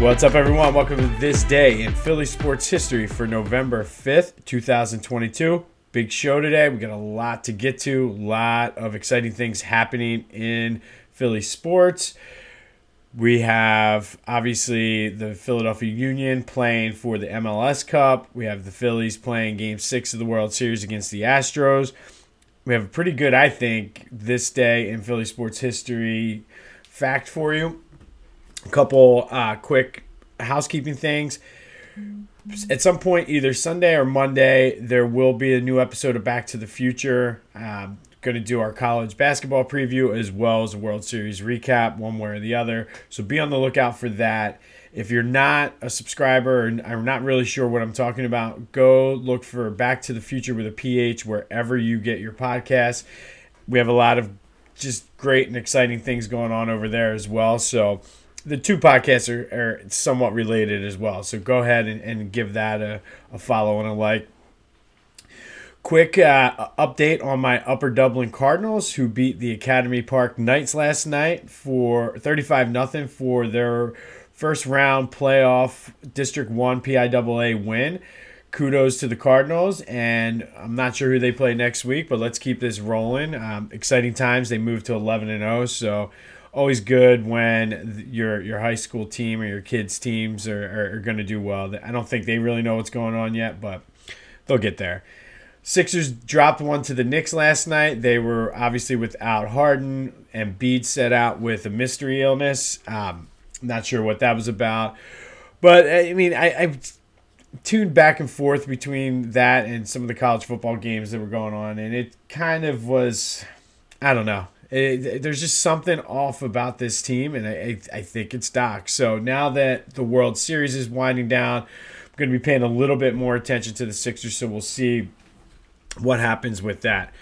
What's up, everyone? Welcome to this day in Philly sports history for November 5th, 2022. Big show today. We got a lot to get to, a lot of exciting things happening in Philly sports. We have obviously the Philadelphia Union playing for the MLS Cup. We have the Phillies playing game six of the World Series against the Astros. We have a pretty good, I think, this day in Philly sports history fact for you. A couple uh, quick housekeeping things. At some point, either Sunday or Monday, there will be a new episode of Back to the Future. Um, going to do our college basketball preview as well as a World Series recap, one way or the other. So be on the lookout for that. If you're not a subscriber and I'm not really sure what I'm talking about, go look for Back to the Future with a PH wherever you get your podcasts. We have a lot of just great and exciting things going on over there as well. So the two podcasts are, are somewhat related as well. So go ahead and, and give that a, a follow and a like. Quick uh, update on my Upper Dublin Cardinals, who beat the Academy Park Knights last night for 35 nothing for their first round playoff District 1 PIAA win. Kudos to the Cardinals, and I'm not sure who they play next week, but let's keep this rolling. Um, exciting times. They moved to 11 and 0, so always good when your your high school team or your kids' teams are, are, are going to do well. I don't think they really know what's going on yet, but they'll get there. Sixers dropped one to the Knicks last night. They were obviously without Harden, and Bede set out with a mystery illness. Um, not sure what that was about, but I mean, I, I tuned back and forth between that and some of the college football games that were going on, and it kind of was, I don't know. It, there's just something off about this team, and I, I think it's Doc. So now that the World Series is winding down, I'm going to be paying a little bit more attention to the Sixers, so we'll see what happens with that.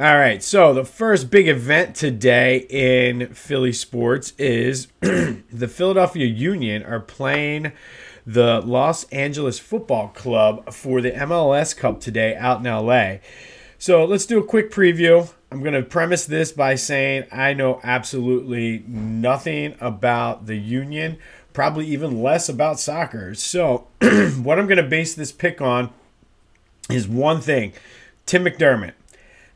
All right, so the first big event today in Philly sports is the Philadelphia Union are playing the Los Angeles Football Club for the MLS Cup today out in LA. So let's do a quick preview. I'm going to premise this by saying I know absolutely nothing about the Union, probably even less about soccer. So, what I'm going to base this pick on is one thing Tim McDermott.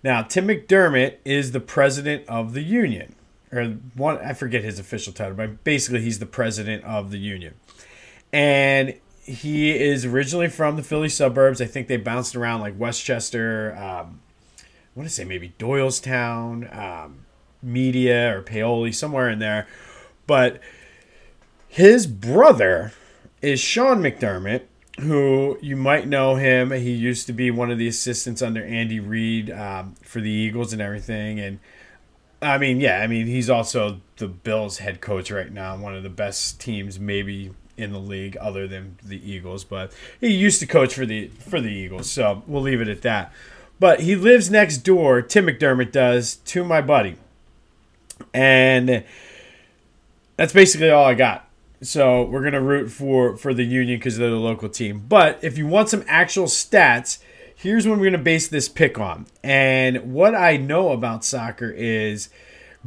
Now, Tim McDermott is the president of the union, or one, I forget his official title, but basically he's the president of the union. And he is originally from the Philly suburbs. I think they bounced around like West Chester, um, I want to say maybe Doylestown, um, Media, or Paoli, somewhere in there. But his brother is Sean McDermott, who you might know him. He used to be one of the assistants under Andy Reid um, for the Eagles and everything. And I mean, yeah, I mean, he's also the Bills head coach right now, one of the best teams maybe in the league other than the Eagles. But he used to coach for the for the Eagles, so we'll leave it at that. But he lives next door. Tim McDermott does to my buddy, and that's basically all I got. So we're gonna root for for the Union because they're the local team. But if you want some actual stats, here's what we're gonna base this pick on. And what I know about soccer is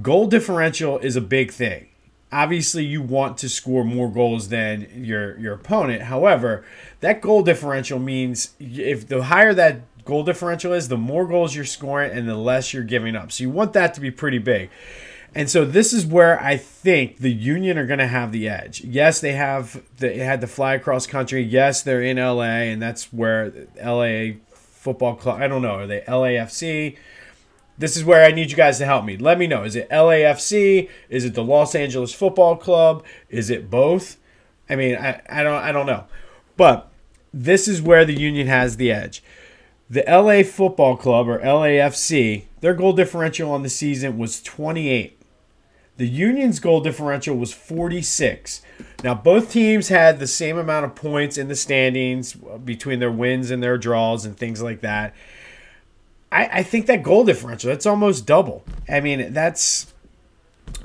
goal differential is a big thing. Obviously, you want to score more goals than your your opponent. However, that goal differential means if the higher that goal differential is, the more goals you're scoring and the less you're giving up. So you want that to be pretty big. And so this is where I think the Union are going to have the edge. Yes, they have they had to fly across country. Yes, they're in LA, and that's where LA Football Club. I don't know. Are they LAFC? This is where I need you guys to help me. Let me know. Is it LAFC? Is it the Los Angeles Football Club? Is it both? I mean, I, I don't I don't know. But this is where the Union has the edge. The LA Football Club or LAFC, their goal differential on the season was 28. The Union's goal differential was 46. Now, both teams had the same amount of points in the standings uh, between their wins and their draws and things like that. I, I think that goal differential, that's almost double. I mean, that's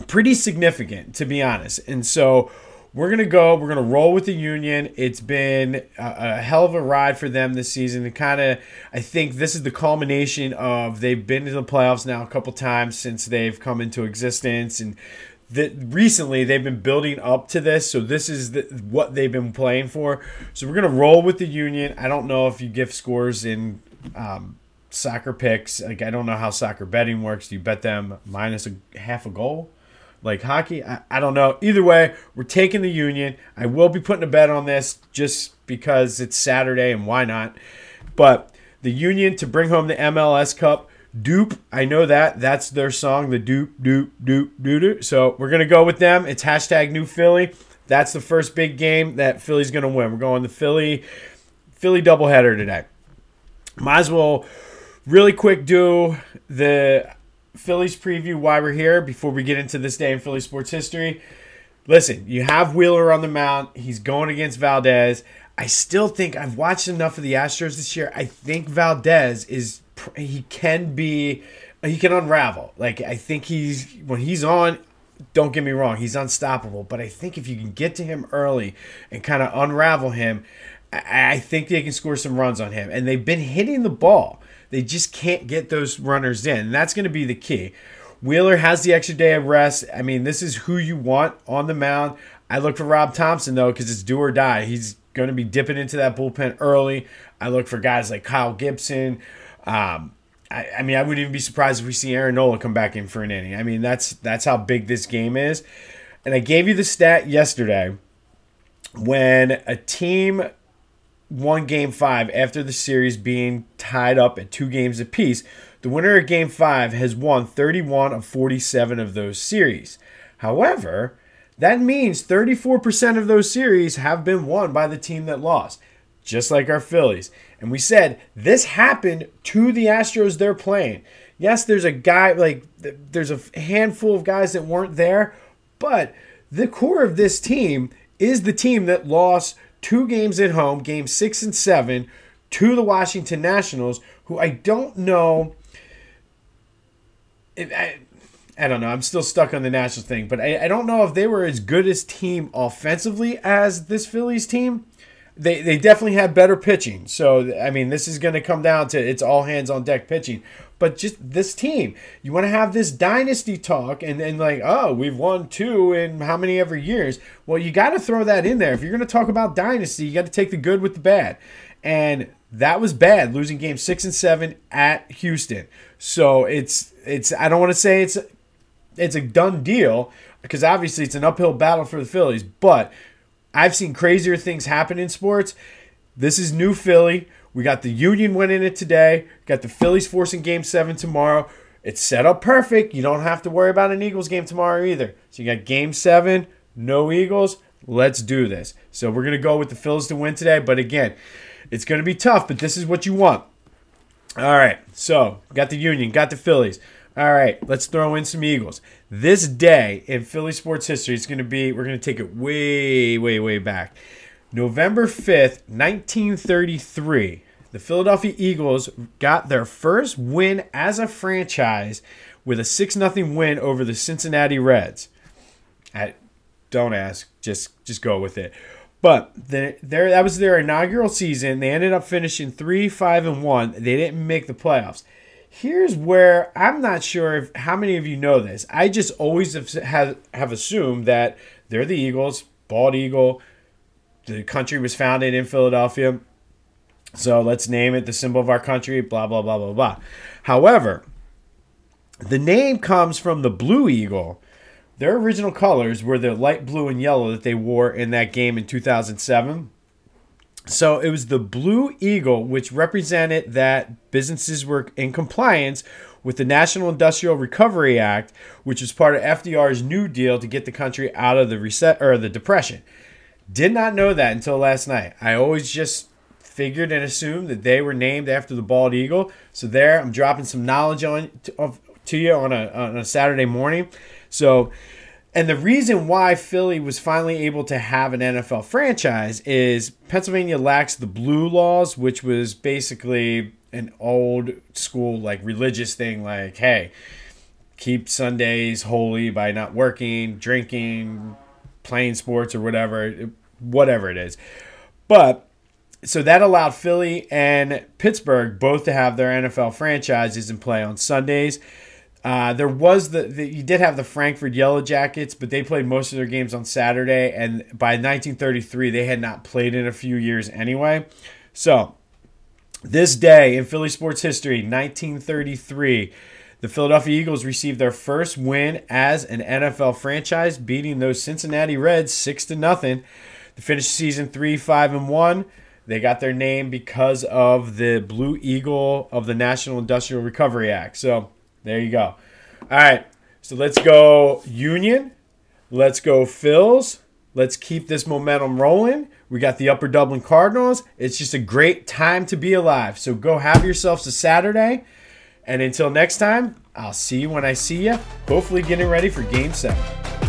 pretty significant, to be honest. And so we're going to go, we're going to roll with the Union. It's been a, a hell of a ride for them this season. And kind of, I think this is the culmination of they've been to the playoffs now a couple times since they've come into existence. And that recently they've been building up to this, so this is the, what they've been playing for. So we're gonna roll with the Union. I don't know if you give scores in um, soccer picks. Like I don't know how soccer betting works. Do you bet them minus a half a goal? Like hockey, I, I don't know. Either way, we're taking the Union. I will be putting a bet on this just because it's Saturday and why not. But the Union to bring home the MLS Cup Doop, I know that. That's their song, the Doop, Doop, Doop, Doop, Doop. So we're going to go with them. It's hashtag New Philly. That's the first big game that Philly's going to win. We're going the Philly, Philly doubleheader today. Might as well really quick do the Phillies preview why we're here before we get into this day in Philly sports history. Listen, you have Wheeler on the mound. He's going against Valdez. I still think I've watched enough of the Astros this year. I think Valdez is he can be he can unravel. Like I think he's when he's on. Don't get me wrong, he's unstoppable. But I think if you can get to him early and kind of unravel him, I think they can score some runs on him. And they've been hitting the ball. They just can't get those runners in. And that's going to be the key. Wheeler has the extra day of rest. I mean, this is who you want on the mound. I look for Rob Thomson, though, because it's do or die. He's going to be dipping into that bullpen early. I look for guys like Kyle Gibson, um, I, I, mean, I wouldn't even be surprised if we see Aaron Nola come back in for an inning. I mean, that's that's how big this game is. And I gave you the stat yesterday when a team won Game Five after the series being tied up at two games apiece. The winner of Game Five has won 31 of 47 of those series. However, that means 34% of those series have been won by the team that lost, just like our Phillies. And we said this happened to the Astros they're playing. Yes, there's a guy, like, there's a handful of guys that weren't there, but the core of this team is the team that lost two games at home, game six and seven, to the Washington Nationals, who I don't know. I, I don't know. I'm still stuck on the Nationals thing, but I, I don't know if they were as good as team offensively as this Phillies team they they definitely had better pitching. So I mean, this is going to come down to it's all hands on deck pitching. But just this team, you want to have this dynasty talk, and then like, oh, we've won two in how many ever years? Well, you got to throw that in there. If you're going to talk about dynasty, you got to take the good with the bad, and that was bad, losing game six and seven at Houston. So it's it's I don't want to say it's it's a done deal because obviously it's an uphill battle for the Phillies, but I've seen crazier things happen in sports. This is new Philly. We got the Union winning it today. Got the Phillies forcing game seven tomorrow. It's set up perfect. You don't have to worry about an Eagles game tomorrow either. So you got game seven, no Eagles. Let's do this. So we're going to go with the Phillies to win today. But again, it's going to be tough, but this is what you want. All right. So got the Union, got the Phillies. All right, let's throw in some Eagles. This day in Philly sports history is going to be, we're going to take it way, way, way back. November 5th, 1933, the Philadelphia Eagles got their first win as a franchise with a 6 0 win over the Cincinnati Reds. I, don't ask, just just go with it. But the, there, that was their inaugural season. They ended up finishing 3 5 and 1. They didn't make the playoffs. Here's where I'm not sure if how many of you know this. I just always have have, have assumed that they're the Eagles, bald eagle. The country was founded in Philadelphia. So let's name it the symbol of our country, blah, blah, blah, blah, blah. However, the name comes from the Blue Eagle. Their original colors were the light blue and yellow that they wore in that game in 2007. So it was the Blue Eagle, which represented that businesses were in compliance with the National Industrial Recovery Act, which was part of FDR's New Deal to get the country out of the reset or the depression. Did not know that until last night. I always just figured and assumed that they were named after the bald eagle. So there, I'm dropping some knowledge on to, to you on a on a Saturday morning. So and the reason why Philly was finally able to have an NFL franchise is Pennsylvania lacks the blue laws, which was basically an old school, like religious thing, like, hey, keep Sundays holy by not working, drinking, playing sports, or whatever, whatever it is. But so that allowed Philly and Pittsburgh both to have their NFL franchises in play on Sundays. Uh, there was the, the you did have the Frankford Yellow Jackets, but they played most of their games on Saturday, and by 1933 they had not played in a few years anyway. So this day in Philly sports history, 1933. The Philadelphia Eagles received their first win as an NFL franchise, beating those Cincinnati Reds six to nothing. They finished season three, five, and one. They got their name because of the Blue Eagle of the National Industrial Recovery Act. So there you go. All right, so let's go Union. Let's go Phils. Let's keep this momentum rolling. We got the Upper Dublin Cardinals. It's just a great time to be alive. So go have yourselves a Saturday. And until next time, I'll see you when I see you. Hopefully, getting ready for game seven.